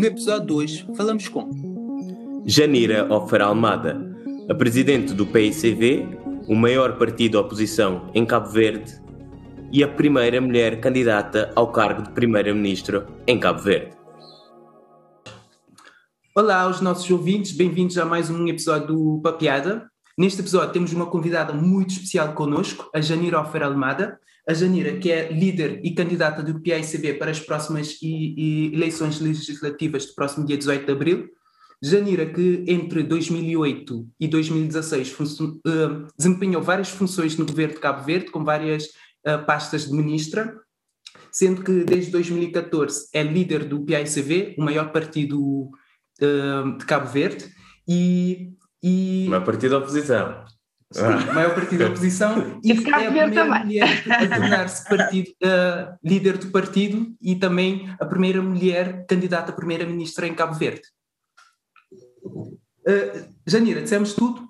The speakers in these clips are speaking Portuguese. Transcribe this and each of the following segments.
No episódio 2, falamos com Janira Ofer Almada, a presidente do PICV, o maior partido oposição em Cabo Verde, e a primeira mulher candidata ao cargo de primeira-ministra em Cabo Verde. Olá aos nossos ouvintes, bem-vindos a mais um episódio do Papiada. Neste episódio temos uma convidada muito especial connosco, a Janira Ofer Almada. A Janira, que é líder e candidata do PICB para as próximas e, e eleições legislativas do próximo dia 18 de abril. Janira, que entre 2008 e 2016 uh, desempenhou várias funções no governo de Cabo Verde, com várias uh, pastas de ministra, sendo que desde 2014 é líder do PICV, o maior partido uh, de Cabo Verde, e... e... O maior partido da oposição. Sim, o maior partido da oposição e, e é a primeira também. mulher a tornar-se uh, líder do partido e também a primeira mulher candidata a primeira-ministra em Cabo Verde. Uh, Janira, dissemos tudo?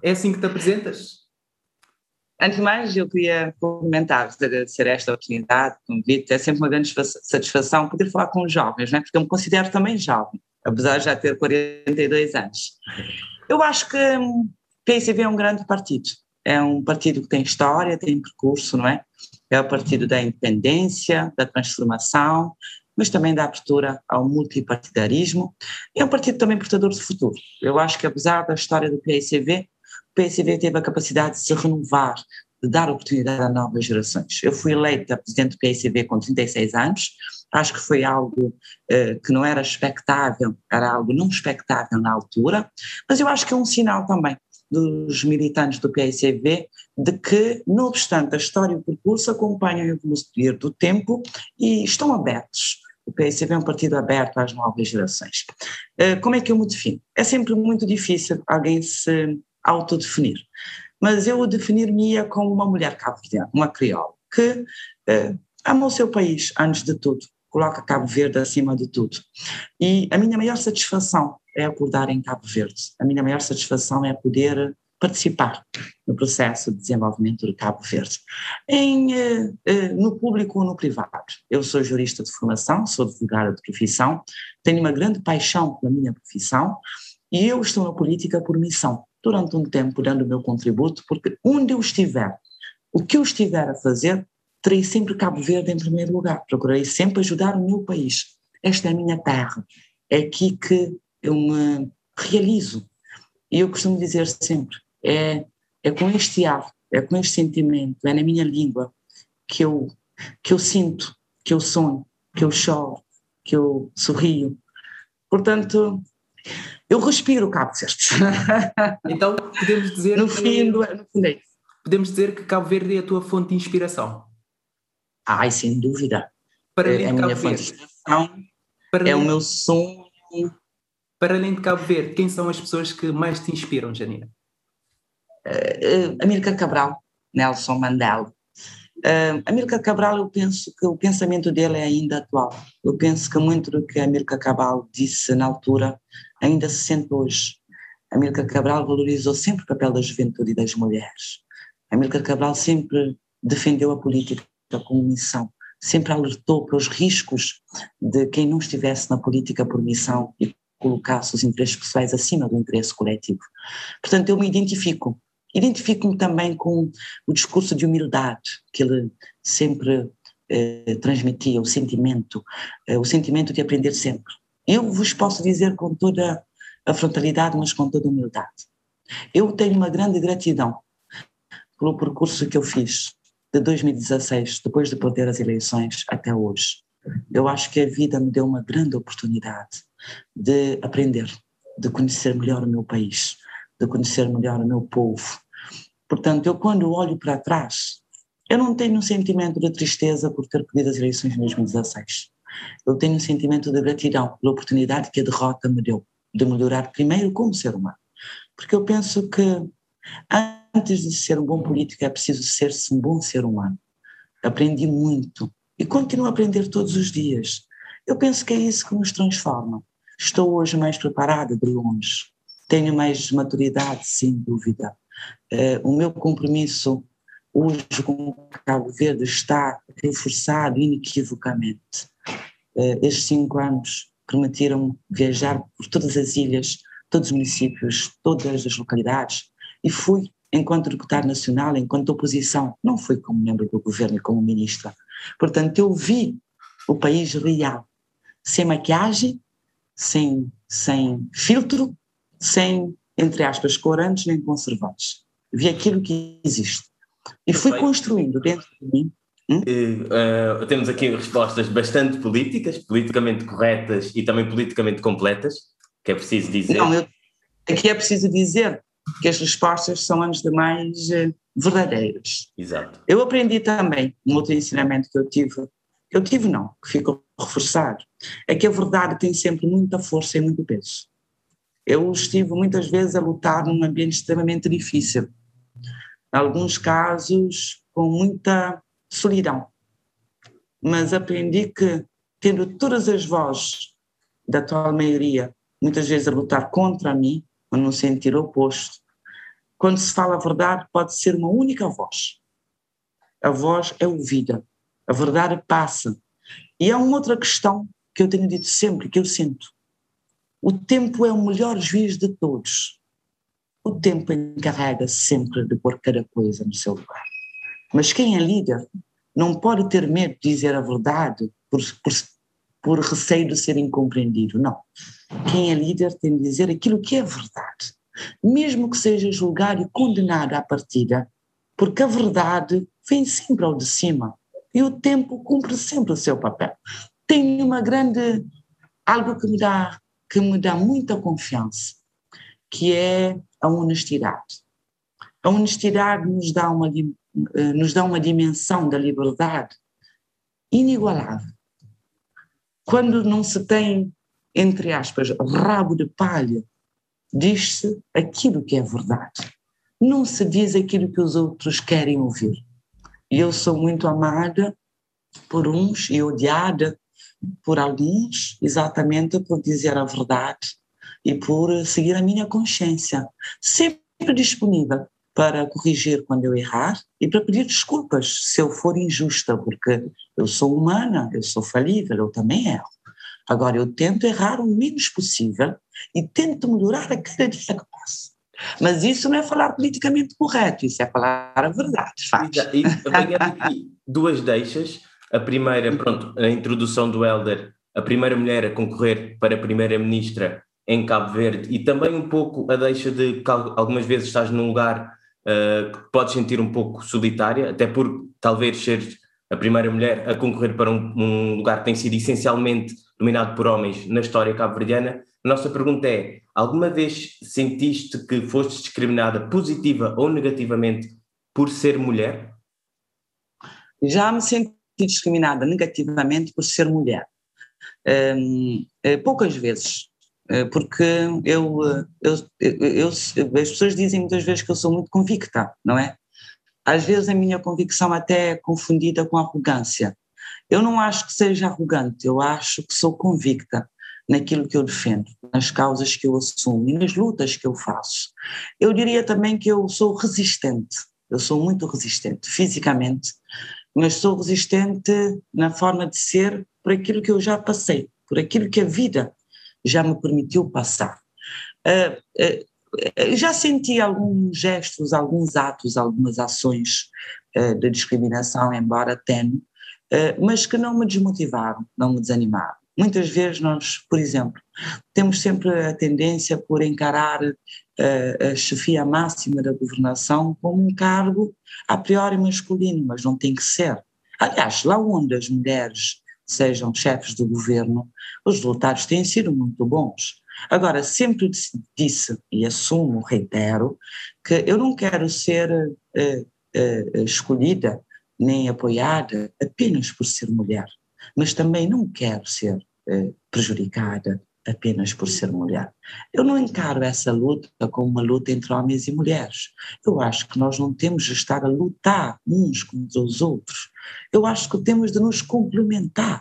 É assim que te apresentas? Antes de mais, eu queria comentar, agradecer esta oportunidade, convite. É sempre uma grande satisfação poder falar com os jovens, né? porque eu me considero também jovem, apesar de já ter 42 anos. Eu acho que o hum, PSV é um grande partido. É um partido que tem história, tem percurso, não é? É o partido da independência, da transformação, mas também da abertura ao multipartidarismo. É um partido também portador de futuro. Eu acho que, apesar da história do PSV, o PSV teve a capacidade de se renovar, de dar oportunidade a novas gerações. Eu fui eleita presidente do PSV com 36 anos, acho que foi algo eh, que não era expectável, era algo não expectável na altura, mas eu acho que é um sinal também dos militantes do PICV de que, não obstante a história e o percurso, acompanham o evoluir do tempo e estão abertos. O PICV é um partido aberto às novas gerações. Eh, como é que eu me defino? É sempre muito difícil alguém se autodefinir, mas eu definir-me-ia como uma mulher cabo-verdiana, uma crioula, que eh, ama o seu país, antes de tudo, coloca Cabo Verde acima de tudo. E a minha maior satisfação é acordar em Cabo Verde. A minha maior satisfação é poder participar no processo de desenvolvimento de Cabo Verde, em, eh, eh, no público ou no privado. Eu sou jurista de formação, sou advogada de profissão, tenho uma grande paixão pela minha profissão e eu estou na política por missão, durante um tempo dando o meu contributo, porque onde eu estiver, o que eu estiver a fazer, terei sempre Cabo Verde em primeiro lugar, procurarei sempre ajudar o meu país. Esta é a minha terra, é aqui que eu me realizo. E eu costumo dizer sempre, é, é com este ar, é com este sentimento, é na minha língua que eu, que eu sinto, que eu sonho, que eu choro, que eu sorrio. Portanto, eu respiro Cabo Verde. Então, podemos dizer no fim do, no fim é Podemos dizer que Cabo Verde é a tua fonte de inspiração? Ai, sem dúvida. Para é, é a minha fonte de inspiração, para é o meu sonho para além de Cabo Verde, quem são as pessoas que mais te inspiram, Janina? Uh, uh, Amílcar Cabral, Nelson Mandela. Uh, Amílcar Cabral, eu penso que o pensamento dele é ainda atual. Eu penso que muito do que Amílcar Cabral disse na altura ainda se sente hoje. Amílcar Cabral valorizou sempre o papel da juventude e das mulheres. Amílcar Cabral sempre defendeu a política como missão, sempre alertou para os riscos de quem não estivesse na política por missão e colocasse os interesses pessoais acima do interesse coletivo. Portanto, eu me identifico. Identifico-me também com o discurso de humildade que ele sempre eh, transmitia, o sentimento, eh, o sentimento de aprender sempre. Eu vos posso dizer com toda a frontalidade, mas com toda humildade. Eu tenho uma grande gratidão pelo percurso que eu fiz de 2016, depois de perder as eleições, até hoje. Eu acho que a vida me deu uma grande oportunidade de aprender, de conhecer melhor o meu país, de conhecer melhor o meu povo. Portanto, eu quando olho para trás, eu não tenho um sentimento de tristeza por ter perdido as eleições de 2016. Eu tenho um sentimento de gratidão pela oportunidade que a derrota me deu de melhorar primeiro como ser humano. Porque eu penso que antes de ser um bom político é preciso ser-se um bom ser humano. Aprendi muito e continuo a aprender todos os dias. Eu penso que é isso que nos transforma. Estou hoje mais preparada de longe, tenho mais maturidade, sem dúvida. Uh, o meu compromisso hoje com Cabo Verde está reforçado inequivocamente. Uh, estes cinco anos permitiram viajar por todas as ilhas, todos os municípios, todas as localidades, e fui enquanto deputado nacional, enquanto oposição, não fui como membro do governo e como ministra. Portanto, eu vi o país real, sem maquiagem, sem, sem filtro, sem, entre aspas, corantes nem conservantes. Vi aquilo que existe. E fui construindo dentro de mim. Hum? Uh, temos aqui respostas bastante políticas, politicamente corretas e também politicamente completas, que é preciso dizer. Não, eu, aqui é preciso dizer que as respostas são, antes de mais, eh, verdadeiras. Exato. Eu aprendi também, um outro ensinamento que eu tive, eu tive não, que ficou reforçado, é que a verdade tem sempre muita força e muito peso. Eu estive muitas vezes a lutar num ambiente extremamente difícil, em alguns casos com muita solidão, mas aprendi que, tendo todas as vozes da atual maioria, muitas vezes a lutar contra mim, ou no sentido oposto, quando se fala a verdade, pode ser uma única voz. A voz é ouvida, a verdade passa. E há uma outra questão que eu tenho dito sempre, que eu sinto. O tempo é o melhor juiz de todos. O tempo encarrega sempre de pôr cada coisa no seu lugar. Mas quem é líder não pode ter medo de dizer a verdade por, por, por receio de ser incompreendido. Não. Quem é líder tem de dizer aquilo que é verdade mesmo que seja julgado e condenado à partida, porque a verdade vem sempre ao de cima e o tempo cumpre sempre o seu papel. Tenho uma grande algo que me dá que me dá muita confiança, que é a honestidade. A honestidade nos dá uma nos dá uma dimensão da liberdade inigualável. Quando não se tem entre aspas rabo de palha diz-se aquilo que é verdade. Não se diz aquilo que os outros querem ouvir. E eu sou muito amada por uns e odiada por alguns, exatamente por dizer a verdade e por seguir a minha consciência. Sempre disponível para corrigir quando eu errar e para pedir desculpas se eu for injusta, porque eu sou humana, eu sou falível, eu também erro. Agora, eu tento errar o menos possível e tento melhorar a cada dia que passo. Mas isso não é falar politicamente correto, isso é falar a verdade, eu aqui duas deixas. A primeira, pronto, a introdução do Helder, a primeira mulher a concorrer para primeira-ministra em Cabo Verde e também um pouco a deixa de que algumas vezes estás num lugar uh, que podes sentir um pouco solitária, até por talvez seres a primeira mulher a concorrer para um, um lugar que tem sido essencialmente dominado por homens na história cabo-verdiana. A nossa pergunta é: alguma vez sentiste que foste discriminada positiva ou negativamente por ser mulher? Já me senti discriminada negativamente por ser mulher. Um, eh, poucas vezes, porque eu, eu, eu, as pessoas dizem muitas vezes que eu sou muito convicta, não é? Às vezes a minha convicção até é confundida com arrogância. Eu não acho que seja arrogante, eu acho que sou convicta naquilo que eu defendo, nas causas que eu assumo e nas lutas que eu faço. Eu diria também que eu sou resistente, eu sou muito resistente fisicamente, mas sou resistente na forma de ser por aquilo que eu já passei, por aquilo que a vida já me permitiu passar. Uh, uh, já senti alguns gestos, alguns atos, algumas ações uh, de discriminação, embora tenue, mas que não me desmotivaram, não me desanimaram. Muitas vezes nós, por exemplo, temos sempre a tendência por encarar a chefia máxima da governação como um cargo a priori masculino, mas não tem que ser. Aliás, lá onde as mulheres sejam chefes do governo, os resultados têm sido muito bons. Agora, sempre disse e assumo, reitero, que eu não quero ser uh, uh, escolhida nem apoiada apenas por ser mulher, mas também não quero ser eh, prejudicada apenas por ser mulher. Eu não encaro essa luta como uma luta entre homens e mulheres. Eu acho que nós não temos de estar a lutar uns contra os outros. Eu acho que temos de nos complementar.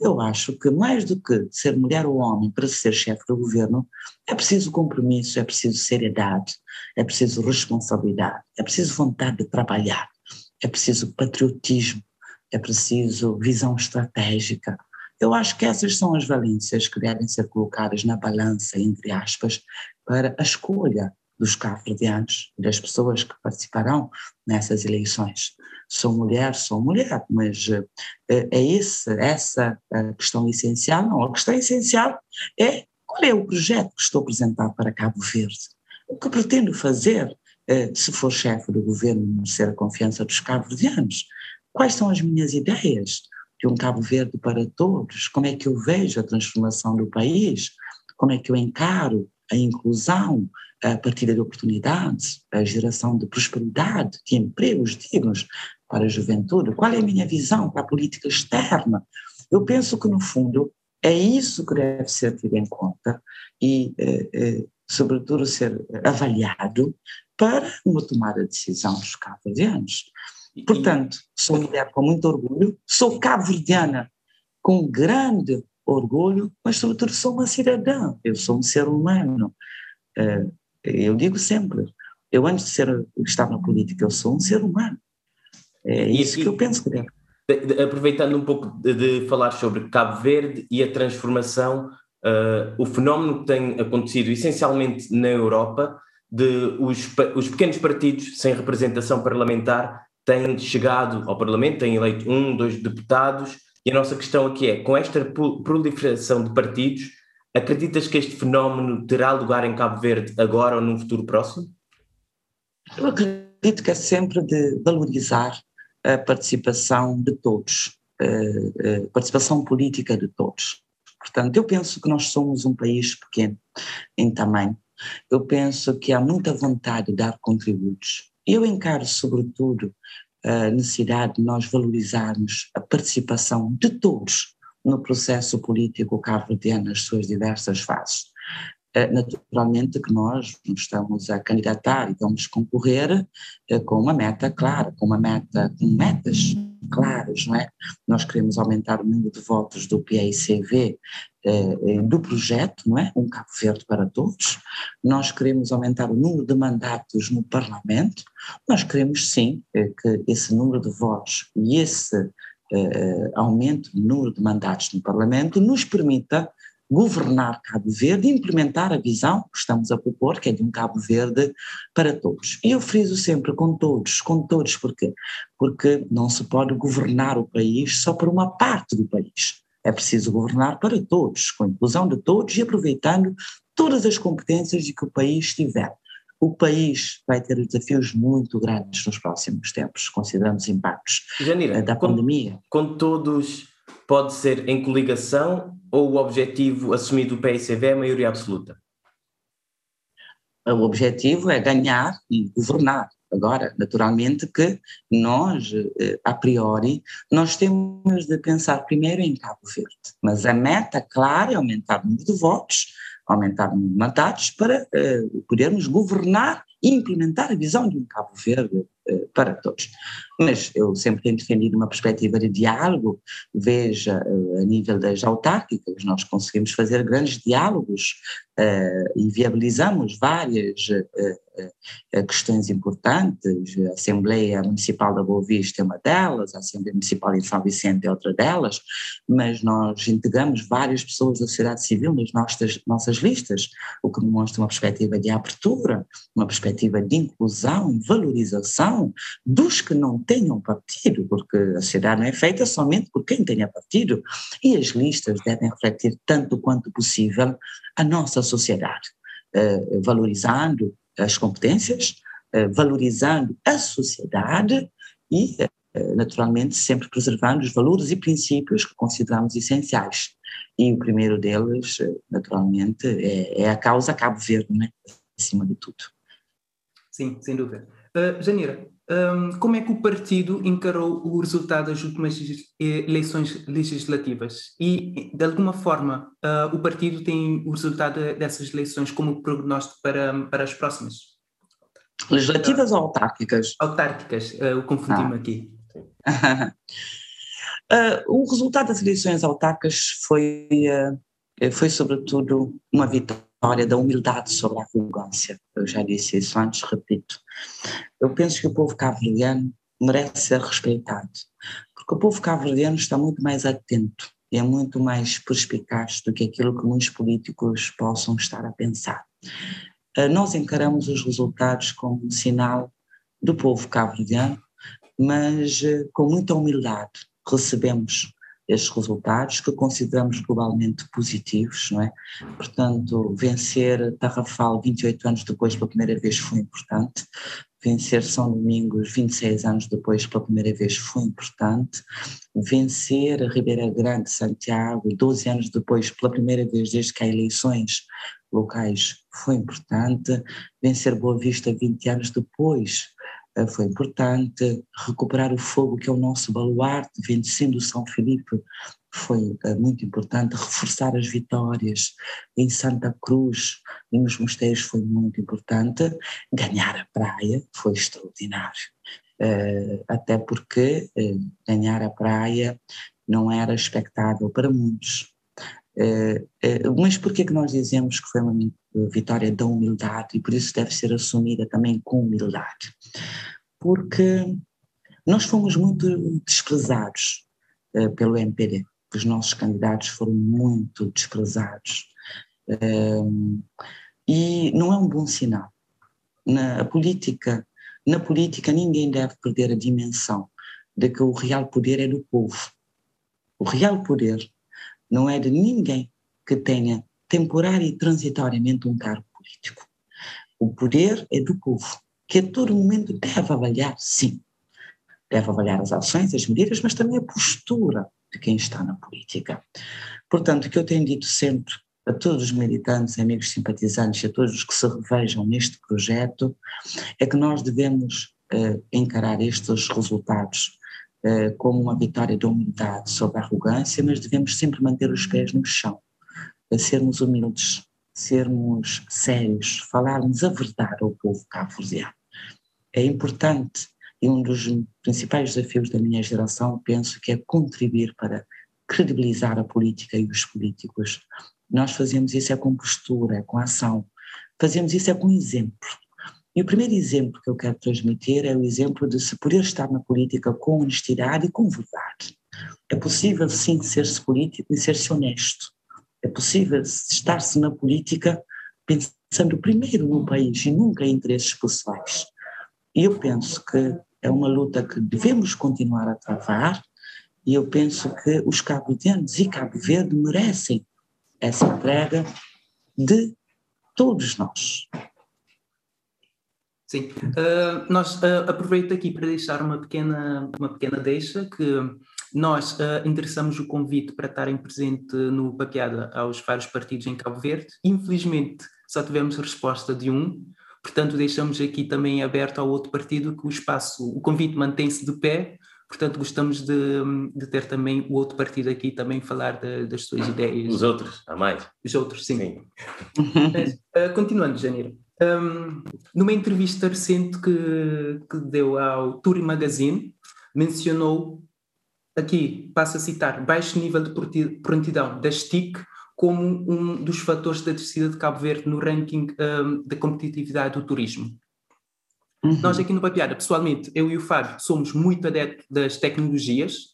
Eu acho que mais do que ser mulher ou homem para ser chefe do governo, é preciso compromisso, é preciso seriedade, é preciso responsabilidade, é preciso vontade de trabalhar é preciso patriotismo, é preciso visão estratégica, Eu acho que essas são as valências que devem ser colocadas na balança, entre aspas, para a escolha dos cabo-verdianos, das pessoas que participarão nessas eleições. Sou mulher, sou mulher, mas é esse, essa a questão essencial? Não, a questão essencial é qual é o projeto que estou a apresentar para Cabo Verde? O que pretendo fazer se for chefe do governo, merecer a confiança dos cabo-verdianos? Quais são as minhas ideias de um Cabo Verde para todos? Como é que eu vejo a transformação do país? Como é que eu encaro a inclusão, a partilha de oportunidades, a geração de prosperidade, de empregos dignos para a juventude? Qual é a minha visão para a política externa? Eu penso que, no fundo, é isso que deve ser tido em conta e, eh, eh, sobretudo, ser avaliado para uma tomada de decisão dos cabo-verdianos. Portanto, sou mulher com muito orgulho, sou cabo-verdiana com grande orgulho, mas sobretudo sou uma cidadã, eu sou um ser humano. Eh, eu digo sempre, eu antes de ser, estar na política, eu sou um ser humano. É isso e, que eu penso que deve. Aproveitando um pouco de, de, falar sobre Cabo Verde e a transformação, uh, o fenómeno que tem acontecido essencialmente na Europa, de os, os pequenos partidos sem representação parlamentar têm chegado ao Parlamento, têm eleito um, dois deputados, e a nossa questão aqui é, com esta proliferação de partidos, acreditas que este fenómeno terá lugar em Cabo Verde agora ou num futuro próximo? Eu acredito que é sempre de valorizar a participação de todos, a participação política de todos. Portanto, eu penso que nós somos um país pequeno em tamanho. Eu penso que há muita vontade de dar contributos eu encaro, sobretudo, a necessidade de nós valorizarmos a participação de todos no processo político cabo-verdiano nas suas diversas fases. Eh, naturalmente que nós estamos a candidatar e vamos concorrer eh, com uma meta clara, com uma meta, com metas claras, não é? Nós queremos aumentar o número de votos do PICV eh, do projeto, não é? Um Cabo Verde para todos. Nós queremos aumentar o número de mandatos no Parlamento. Nós queremos sim que esse número de votos e esse aumento do número de mandatos no Parlamento nos permita governar Cabo Verde e implementar a visão que estamos a propor, que é de um Cabo Verde para todos. E eu friso sempre com todos, com todos, porquê? Porque não se pode governar o país só por uma parte do país. É preciso governar para todos, com a inclusão de todos e aproveitando todas as competências de que o país tiver. O país vai ter desafios muito grandes nos próximos tempos, considerando os impactos Janira, eh, da pandemia. Com todos pode ser em coligação ou o objetivo assumido do PSV é a maioria absoluta? O objetivo é ganhar e governar. Agora, naturalmente que nós, eh, a priori, nós temos de pensar primeiro em Cabo Verde, mas a meta clara é aumentar o número de votos, aumentar o número de mandatos para uh, podermos governar e implementar a visão de um Cabo Verde para todos mas eu sempre tenho defendido uma perspectiva de diálogo. Veja, eh, a nível das autárquicas, nós conseguimos fazer grandes diálogos uh, e viabilizamos várias questões importantes. A Assembleia Municipal da Boa Vista é uma delas, a Assembleia Municipal de São Vicente é outra delas, mas nós integramos várias pessoas da sociedade civil nas nossas, nossas listas, o que demonstra uma perspectiva de abertura, uma perspectiva de inclusão, valorização dos que não tenham partido, porque a sociedade não é feita somente por quem tenha partido, e as listas devem refletir tanto quanto possível a nossa sociedade, eh, valorizando as competências, eh, valorizando a sociedade e, eh, naturalmente, sempre preservando os valores e princípios que consideramos essenciais. E o primeiro deles, naturalmente, é, é a causa Cabo Verde, né? acima de tudo. Sim, sem dúvida. Uh, Janira, um, como é que o partido encarou o resultado das últimas eleições legislativas? E, de alguma forma, uh, o partido tem o resultado dessas eleições como prognóstico para, para as próximas? Legislativas uh, ou autárquicas? Autárquicas, eu confundi-me ah. aqui. o resultado das eleições autárquicas foi, foi, sobretudo, uma vitória da humildade sobre a arrogância. Eu já disse isso antes, repito. Eu penso que o povo cabo-verdiano merece ser respeitado, porque o povo cabo-verdiano está muito mais atento e é muito mais perspicaz do que aquilo que muitos políticos possam estar a pensar. Eh, nós encaramos os resultados como um sinal do povo cabo-verdiano, mas eh, com muita humildade recebemos estes resultados que consideramos globalmente positivos, não é? Portanto, vencer Tarrafal 28 anos depois pela primeira vez foi importante, vencer São Domingos 26 anos depois pela primeira vez foi importante, vencer Ribeira Grande Santiago 12 anos depois pela primeira vez desde que há eleições locais foi importante, vencer Boa Vista 20 anos depois eh, foi importante, recuperar o fogo que é o nosso baluarte, vencendo São Filipe foi eh, muito importante, reforçar as vitórias em Santa Cruz e nos mosteiros foi muito importante, ganhar a praia foi extraordinário, eh, até porque ganhar a praia não era expectável para muitos, mas por que que nós dizemos que foi uma vitória da humildade? E por isso deve ser assumida também com humildade? Porque nós fomos muito desprezados pelo MPD, os nossos candidatos foram muito desprezados e não é um bom sinal. Na política, na política ninguém deve perder a dimensão de que o real poder é do povo. O real poder não é de ninguém que tenha temporário e transitoriamente um cargo político. O poder é do povo, que a todo momento deve avaliar, sim, deve avaliar as ações, as medidas, mas também a postura de quem está na política. Portanto, o que eu tenho dito sempre a todos os militantes, amigos simpatizantes e a todos os que se revejam neste projeto, é que nós devemos uh, encarar estes resultados uh, como uma vitória da humildade sobre a arrogância, mas devemos sempre manter os pés no chão sermos humildes, sermos sérios, falarmos a verdade ao povo cabo-verdiano. É importante e um dos principais desafios da minha geração, penso que é contribuir para credibilizar a política e os políticos. Nós fazemos isso é com postura, é com ação, fazemos isso é com exemplo. E o primeiro exemplo que eu quero transmitir é o exemplo de se poder estar na política com honestidade e com verdade. É possível sim ser-se político e ser-se honesto. É possível estar-se na política pensando primeiro no país e nunca em interesses pessoais. E eu penso que é uma luta que devemos continuar a travar e eu penso que os cabo-verdianos e Cabo Verde merecem essa entrega de todos nós. Sim, uh, nós uh, aproveito aqui para deixar uma pequena, uma pequena deixa que nós uh, endereçamos o convite para estarem presente no Papeada aos vários partidos em Cabo Verde. Infelizmente, só tivemos resposta de um, portanto, deixamos aqui também aberto ao outro partido que o espaço, o convite mantém-se de pé, portanto, gostamos de, de, ter também o outro partido aqui também falar de, das suas ideias. Os outros, há mais. Os outros, sim. sim. Mas, uh, continuando, Janeiro. Um, numa entrevista recente que, que deu ao Turi Magazine, mencionou aqui, passo a citar, baixo nível de prontidão da STIC como um dos fatores da descida de Cabo Verde no ranking um, da competitividade do turismo. Uhum. Nós aqui no Papiada, pessoalmente, eu e o Fábio somos muito adeptos das tecnologias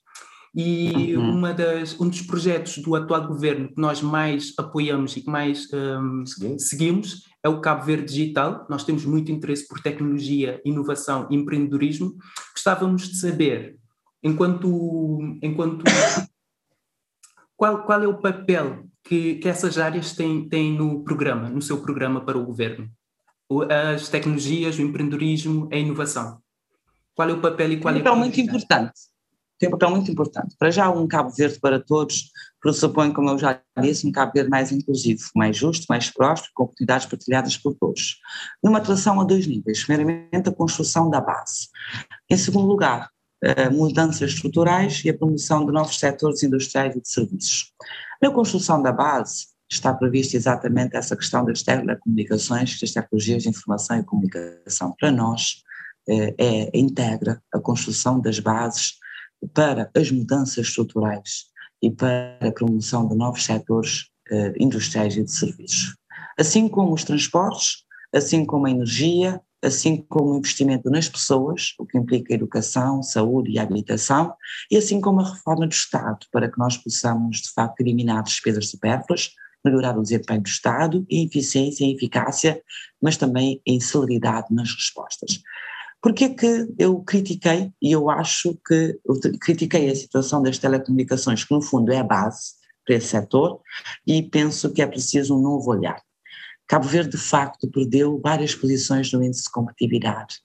e uhum. uma das, um dos projetos do atual governo que nós mais apoiamos e que mais um, seguimos é o Cabo Verde Digital. Nós temos muito interesse por tecnologia, inovação e empreendedorismo. Gostávamos de saber enquanto, enquanto qual, qual é o papel que, que essas áreas têm, têm no programa, no seu programa para o governo? As tecnologias, o empreendedorismo, a inovação. Qual é o papel e qual é o papel muito importante. Tem um papel muito importante. Para já, um Cabo Verde para todos pressupõe, como eu já disse, um Cabo Verde mais inclusivo, mais justo, mais próspero, com oportunidades partilhadas por todos. Numa atração a dois níveis. Primeiramente, a construção da base. Em segundo lugar, mudanças estruturais e a promoção de novos setores industriais e de serviços. Na construção da base está prevista exatamente essa questão das telecomunicações, das tecnologias de informação e comunicação. Para nós, eh, é, integra a construção das bases para as mudanças estruturais e para a promoção de novos setores eh, industriais e de serviços. Assim como os transportes, assim como a energia, assim como o investimento nas pessoas, o que implica educação, saúde e habitação, e assim como a reforma do Estado, para que nós possamos, de facto, eliminar despesas supérfluas, melhorar o desempenho do Estado, em eficiência e eficácia, mas também em celeridade nas respostas. Porque é que eu critiquei, e eu acho que eu critiquei a situação das telecomunicações, que no fundo é a base para esse setor, e penso que é preciso um novo olhar. Cabo Verde, de facto, perdeu várias posições no índice de competitividade,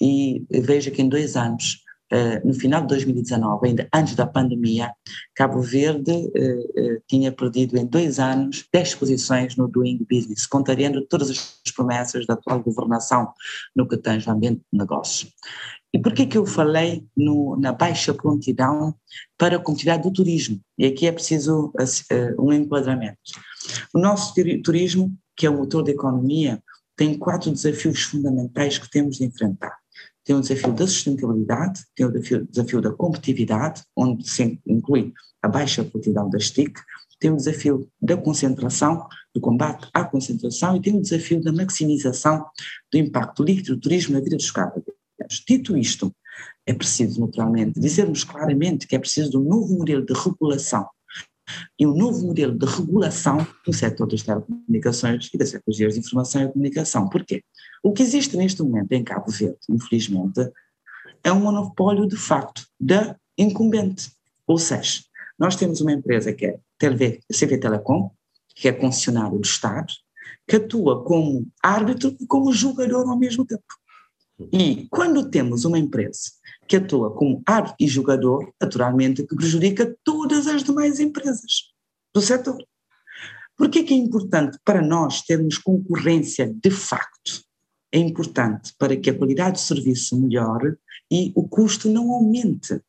e veja que em dois anos Uh, no final de 2019, ainda antes da pandemia, Cabo Verde uh, uh, tinha perdido em dois anos 10 posições no Doing Business, contrariando todas as promessas da atual governação no que tange ao ambiente de negócios. E por que que eu falei no, na baixa prontidão para a competitividade do turismo? E aqui é preciso um enquadramento. O nosso turismo, que é o motor da economia, tem quatro desafios fundamentais que temos de enfrentar. Tem o desafio da sustentabilidade, tem o desafio, desafio da competitividade, onde se inclui a baixa produtividade das TIC, tem o desafio da concentração, do combate à concentração e tem o desafio da maximização do impacto líquido do turismo na vida dos cabo Dito isto, é preciso, naturalmente, dizermos claramente que é preciso de um novo modelo de regulação e um novo modelo de regulação no setor das telecomunicações e das tecnologias de informação e comunicação. Porquê? O que existe neste momento em Cabo Verde, infelizmente, é um monopólio de facto da incumbente. Ou seja, nós temos uma empresa que é TV, CV Telecom, que é concessionário do Estado, que atua como árbitro e como julgador ao mesmo tempo. E quando temos uma empresa que atua como árbitro e jogador, naturalmente que prejudica todas as demais empresas do setor. Por que é importante para nós termos concorrência de facto? É importante para que a qualidade do serviço melhore e o custo não aumente.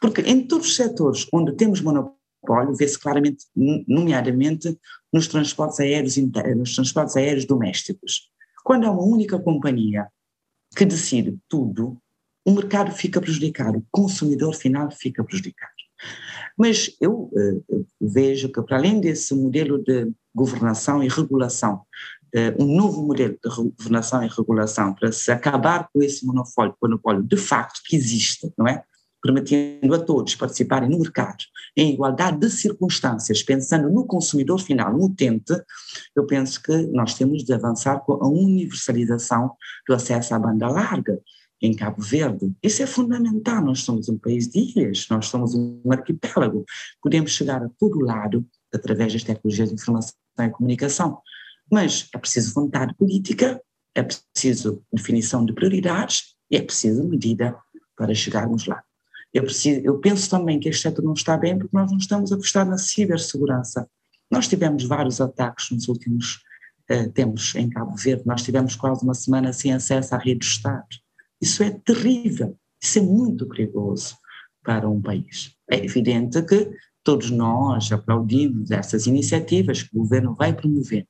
Porque em todos os setores onde temos monopólio, vê-se claramente, nomeadamente nos transportes aéreos nos transportes aéreos domésticos. Quando há uma única companhia que decide tudo, o mercado fica prejudicado, o consumidor final fica prejudicado. Mas eu uh, vejo que, para além desse modelo de governação e regulação, uh, um novo modelo de governação e regulação para se acabar com esse monopólio, monopólio de facto que existe, não é? Permitindo a todos participarem no mercado em igualdade de circunstâncias, pensando no consumidor final, no utente, eu penso que nós temos de avançar com a universalização do acesso à banda larga em Cabo Verde. Isso é fundamental. Nós somos um país de ilhas, nós somos um arquipélago. Podemos chegar a todo lado através das tecnologias de informação e comunicação. Mas é preciso vontade política, é preciso definição de prioridades e é preciso medida para chegarmos lá. Eu, preciso, eu penso também que este setor não está bem porque nós não estamos a apostar na cibersegurança. Nós tivemos vários ataques nos últimos uh, tempos em Cabo Verde, nós tivemos quase uma semana sem acesso à rede do Estado isso é terrível, isso é muito perigoso para um país. É evidente que todos nós aplaudimos essas iniciativas que o governo vai promovendo,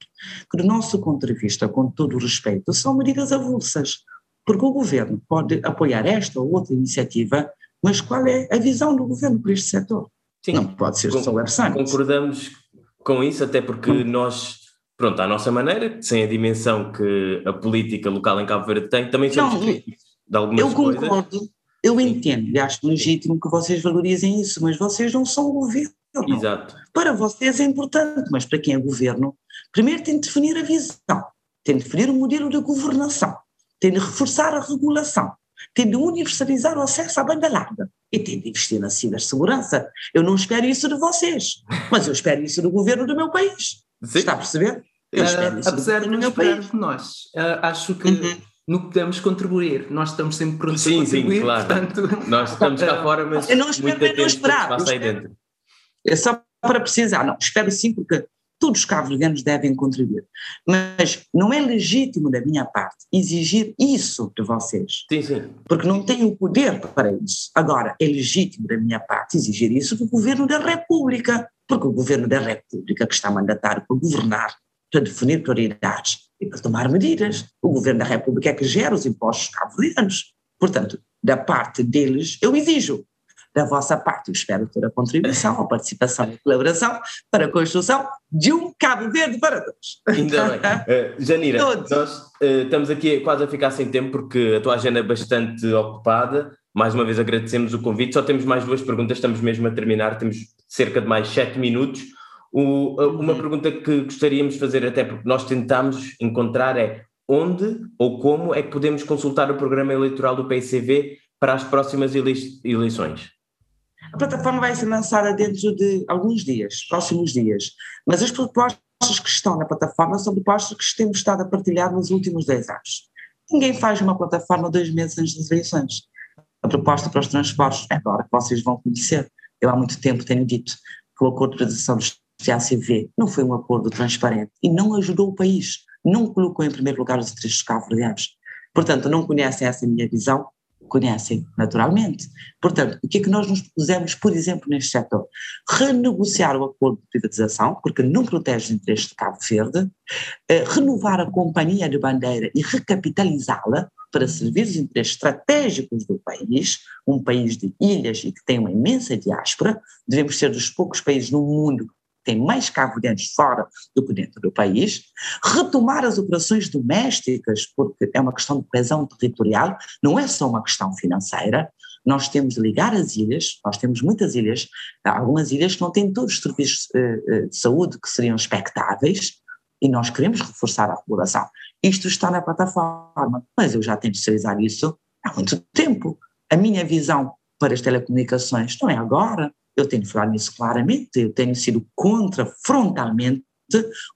que do nosso ponto de vista, com todo o respeito, são medidas avulsas, porque o governo pode apoiar esta ou outra iniciativa, mas qual é a visão do governo para este setor? Sim, Não pode ser só website. Concordamos com isso, até porque nós pronto, à nossa maneira, sem a dimensão que a política local em Cabo Verde tem, também somos não, críticos de algumas eu coisas. Eu concordo, eu entendo e acho legítimo que vocês valorizem isso, mas vocês não são o governo. Exato. Para vocês é importante, mas para quem é governo, primeiro tem de definir a visão, tem de definir o modelo de governação, tem de reforçar a regulação, tem de universalizar o acesso à banda larga e tem de investir na cibersegurança. Eu não espero isso de vocês, mas eu espero isso do governo do meu país. Sim. Está a perceber? Eu espero uh, isso apesar do de não esperar de nós, uh, acho que uhum no que podemos contribuir. Nós estamos sempre prontos sim, a contribuir. Sim, claro. Portanto, Nós estamos cá fora, mas eu não espero, muito não dentro. É só para precisar. Não, espero sim, porque todos os cabo-verdianos devem contribuir. Mas não é legítimo da minha parte exigir isso de vocês. Sim, sim. Porque não tenho o poder para isso. Agora, é legítimo da minha parte exigir isso do governo da República. Porque o governo da República, que está mandatário para governar, para definir prioridades, e para tomar medidas. O governo da República é que gera os impostos cabo-verdianos. Portanto, da parte deles, eu exijo. da vossa parte. Eu espero ter a contribuição, a participação e a colaboração para a construção de um Cabo Verde para todos. Ainda bem. Uh, Janira, todos. nós uh, estamos aqui quase a ficar sem tempo porque a tua agenda é bastante ocupada. Mais uma vez agradecemos o convite. Só temos mais duas perguntas, estamos mesmo a terminar, temos cerca de mais sete minutos. O, uma uhum. pergunta que gostaríamos de fazer, até porque nós tentamos encontrar, é onde ou como é que podemos consultar o programa eleitoral do PCV para as próximas eleições? A plataforma vai ser lançada dentro de alguns dias, próximos dias, mas as propostas que estão na plataforma são propostas que temos estado a partilhar nos últimos 10 anos. Ninguém faz uma plataforma dois meses antes das eleições. A proposta para os transportes é agora que vocês vão conhecer. Eu há muito tempo tenho dito que o acordo de transição do CACV não foi um acordo transparente e não ajudou o país, não colocou em primeiro lugar os interesses cabo-verdianos. Portanto, não conhecem essa minha visão, conhecem naturalmente. Portanto, o que é que nós nos pusemos, por exemplo, neste setor? Renegociar o acordo de privatização, porque não protege os interesses de Cabo Verde, eh, renovar a companhia de bandeira e recapitalizá-la para servir os interesses estratégicos do país, um país de ilhas e que tem uma imensa diáspora, devemos ser dos poucos países no mundo tem mais cabo-verdianos fora do que dentro do país, retomar as operações domésticas, porque é uma questão de coesão territorial, não é só uma questão financeira, nós temos de ligar as ilhas, nós temos muitas ilhas, algumas ilhas que não têm todos os serviços eh, eh, de saúde que seriam expectáveis, e nós queremos reforçar a regulação. Isto está na plataforma, mas eu já tenho de terceirizar isso há muito tempo. A minha visão para as telecomunicações não é agora, eu tenho falado nisso claramente, eu tenho sido contra frontalmente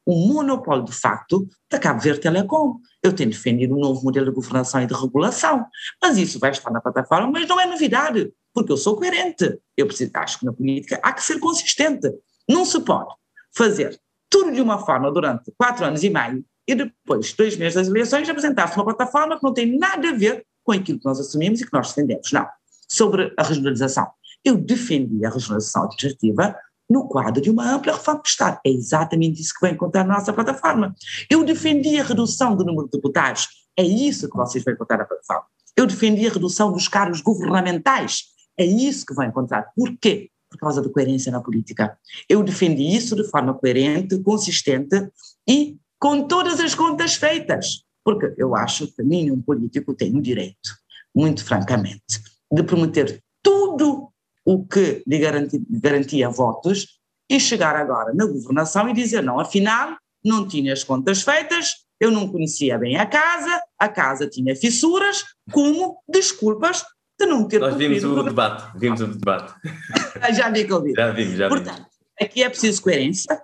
o monopólio de facto da Cabo Verde Telecom. Eu tenho defendido um novo modelo de governação e de regulação, mas isso vai estar na plataforma, mas não é novidade, porque eu sou coerente. Eu preciso, acho que na política há que ser consistente. Não se pode fazer tudo de uma forma durante quatro anos e meio e depois, dois meses das eleições, apresentar-se uma plataforma que não tem nada a ver com aquilo que nós assumimos e que nós defendemos. Não. Sobre a regionalização. Eu defendi a regionalização administrativa no quadro de uma ampla reforma do Estado. É exatamente isso que vai encontrar na nossa plataforma. Eu defendi a redução do número de deputados. É isso que vocês vão encontrar na plataforma. Eu defendi a redução dos cargos governamentais. É isso que vão encontrar. Por quê? Por causa da coerência na política. Eu defendi isso de forma coerente, consistente e com todas as contas feitas. Porque eu acho que nenhum político tem o direito, muito francamente, de prometer tudo o que lhe garantia, garantia votos e chegar agora na governação e dizer não, afinal não tinha as contas feitas, eu não conhecia bem a casa, a casa tinha fissuras, como desculpas de não ter Nós vimos o, o debate, vimos o debate. já vi que eu vi. Já vimos, já Portanto, vimos. aqui é preciso coerência,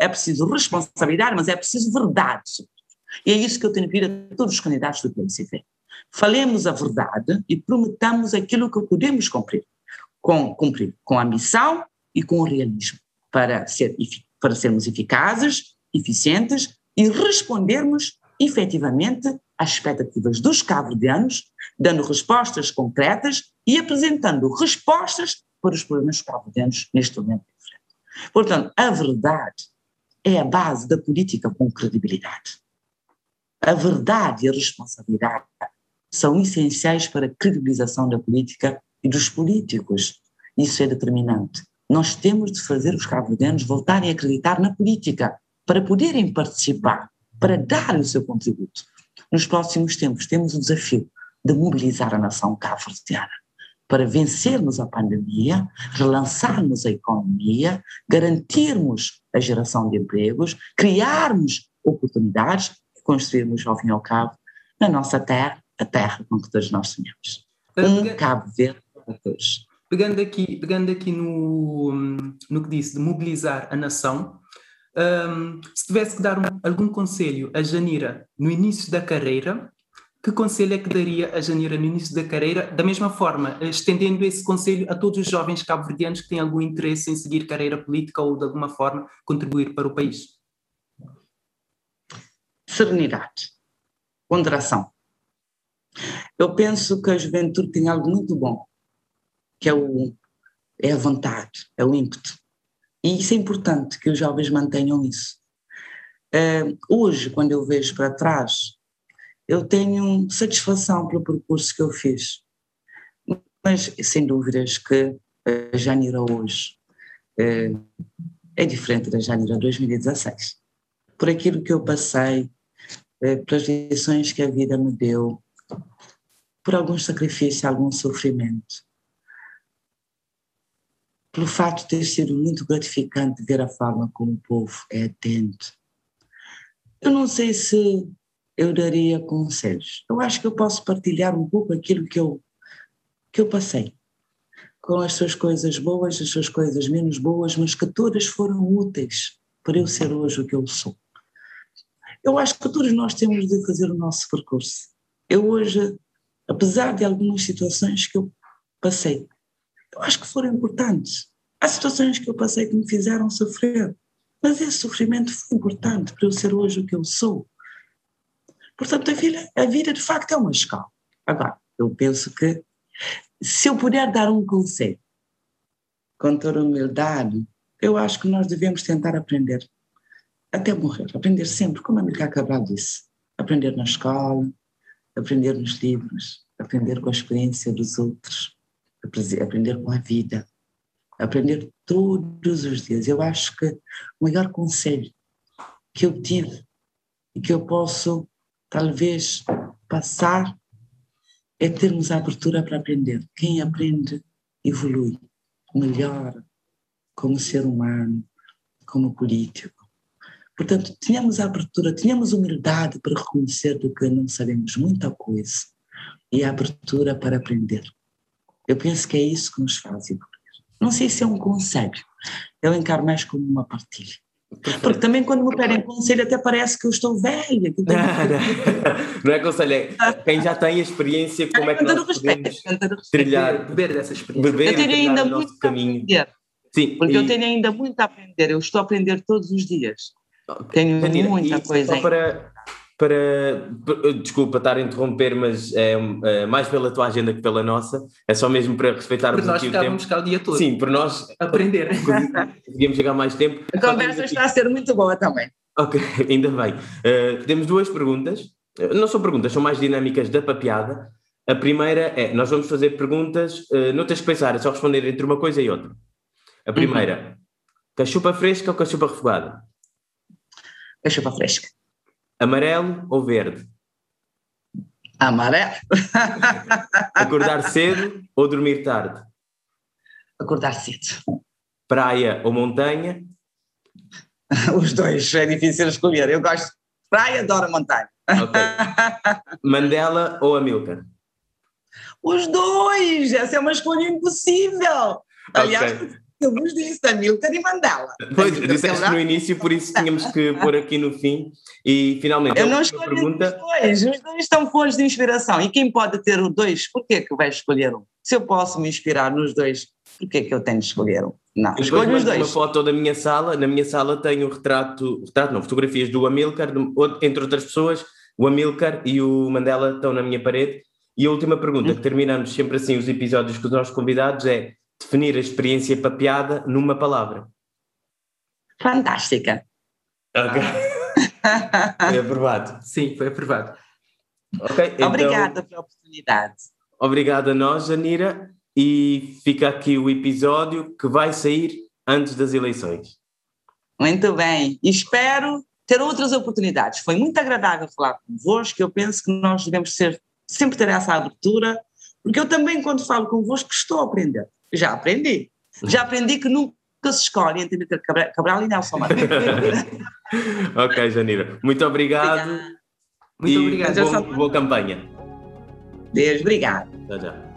é preciso responsabilidade, mas é preciso verdade. E é isso que eu tenho pedido a todos os candidatos do PMCV. Falemos a verdade e prometamos aquilo que podemos cumprir com, cumprir com a missão e com o realismo, para, ser, para sermos eficazes, eficientes e respondermos efetivamente às expectativas dos cabo-verdianos, dando respostas concretas e apresentando respostas para os problemas cabo-verdianos neste momento. Portanto, a verdade é a base da política com credibilidade. A verdade e a responsabilidade são essenciais para a credibilização da política e dos políticos. Isso é determinante. Nós temos de fazer os cabo-verdianos voltarem a acreditar na política para poderem participar, para dar o seu contributo. Nos próximos tempos temos o desafio de mobilizar a nação cabo-verdiana para vencermos a pandemia, relançarmos a economia, garantirmos a geração de empregos, criarmos oportunidades e construirmos, ao fim e ao cabo, na nossa terra, a terra com que todos nós sonhamos. Um Cabo Verde todos. Pegando aqui, pegando aqui no, no que disse de mobilizar a nação, um, se tivesse que dar um, algum conselho a Janira no início da carreira, que conselho é que daria a Janira no início da carreira, da mesma forma, estendendo esse conselho a todos os jovens cabo-verdianos que têm algum interesse em seguir carreira política ou de alguma forma contribuir para o país? Serenidade, ponderação. Eu penso que a juventude tem algo muito bom que é, o, é a vontade, é o ímpeto. E isso é importante que os jovens mantenham isso. Uh, hoje, quando eu vejo para trás, eu tenho satisfação pelo percurso que eu fiz. Mas, sem dúvidas, que a Janira hoje é, é diferente da Janira 2016. Por aquilo que eu passei, é, pelas lições que a vida me deu, por algum sacrifício, algum sofrimento. Pelo fato de ter sido muito gratificante ver a forma como o povo é atento. Eu não sei se eu daria conselhos. Eu acho que eu posso partilhar um pouco aquilo que eu, que eu passei com as suas coisas boas, as suas coisas menos boas, mas que todas foram úteis para eu ser hoje o que eu sou. Eu acho que todos nós temos de fazer o nosso percurso. Eu hoje, apesar de algumas situações que eu passei, eu acho que foram importantes. Há situações que eu passei que me fizeram sofrer, mas esse sofrimento foi importante para eu ser hoje o que eu sou. Portanto, a vida, a vida de facto é uma escola. Agora, eu penso que se eu puder dar um conselho, com toda humildade, eu acho que nós devemos tentar aprender, até morrer, aprender sempre, como a Amílcar Cabral disse, aprender na escola, aprender nos livros, aprender com a experiência dos outros, aprender com a vida, aprender todos os dias. Eu acho que o maior conselho que eu tive e que eu posso talvez passar é termos a abertura para aprender. Quem aprende evolui, melhora como ser humano, como político. Portanto, tínhamos a abertura, tínhamos humildade para reconhecer do que não sabemos muita coisa e a abertura para aprender. Eu penso que é isso que nos faz evoluir. Não sei se é um conselho, eu encaro mais como uma partilha. Porque também quando me pedem conselho até parece que eu estou velha. Que não, não, não é conselho, é quem já tem a experiência, como é que nós podemos trilhar, beber dessa experiência. Beber eu tenho ainda muito caminho. a aprender. Sim, porque e... eu tenho ainda muito a aprender, eu estou a aprender todos os dias. Tenho muita coisa. Só para, para, desculpa estar a interromper, mas é, é, mais pela tua agenda que pela nossa, é só mesmo para respeitarmos por nós aqui o tempo. cá o dia todo. Sim, por nós aprender. Podíamos chegar mais tempo. A conversa está a ser muito boa também. Ok, ainda bem. Uh, temos duas perguntas, não são perguntas, são mais dinâmicas da papiada. A primeira é, nós vamos fazer perguntas, uh, não tens que pensar, é só responder entre uma coisa e outra. A primeira, uhum. cachupa fresca ou cachupa refogada? Cachupa fresca. Amarelo ou verde? Amarelo. Acordar cedo ou dormir tarde? Acordar cedo. Praia ou montanha? Os dois, é difícil escolher. Eu gosto de praia, adoro montanha. Okay. Mandela ou Amilcar? Os dois! Essa é uma escolha impossível. Aliás, eu vos disse, Amilcar e Mandela. Pois, disseste no início, por isso tínhamos que pôr aqui no fim. E finalmente, eu não escolhi pergunta... os dois, os dois estão fontes de inspiração. E quem pode ter o dois, por que que vai escolher um? Se eu posso me inspirar nos dois, por que que eu tenho de escolher um? Não, eu escolho os dois. uma foto da minha sala, na minha sala tenho retrato, retrato não, fotografias do Amilcar, entre outras pessoas, o Amilcar e o Mandela estão na minha parede. E a última pergunta, hum. que terminamos sempre assim os episódios com os nossos convidados, é definir a experiência papeada numa palavra. Fantástica. Ok. foi aprovado. Sim, foi aprovado. Okay, então, Obrigada pela oportunidade. Obrigado a nós, Janira, e fica aqui o episódio que vai sair antes das eleições. Muito bem, espero ter outras oportunidades. Foi muito agradável falar convosco, eu penso que nós devemos ser, sempre ter essa abertura, porque eu também, quando falo convosco, estou a aprender. Já aprendi. Já aprendi que nunca se escolhe entre Cabral e Nelson ok, Janira. Muito obrigado. Obrigada. Muito obrigado. Boa, boa campanha. Deus, obrigado. Tchau, tchau.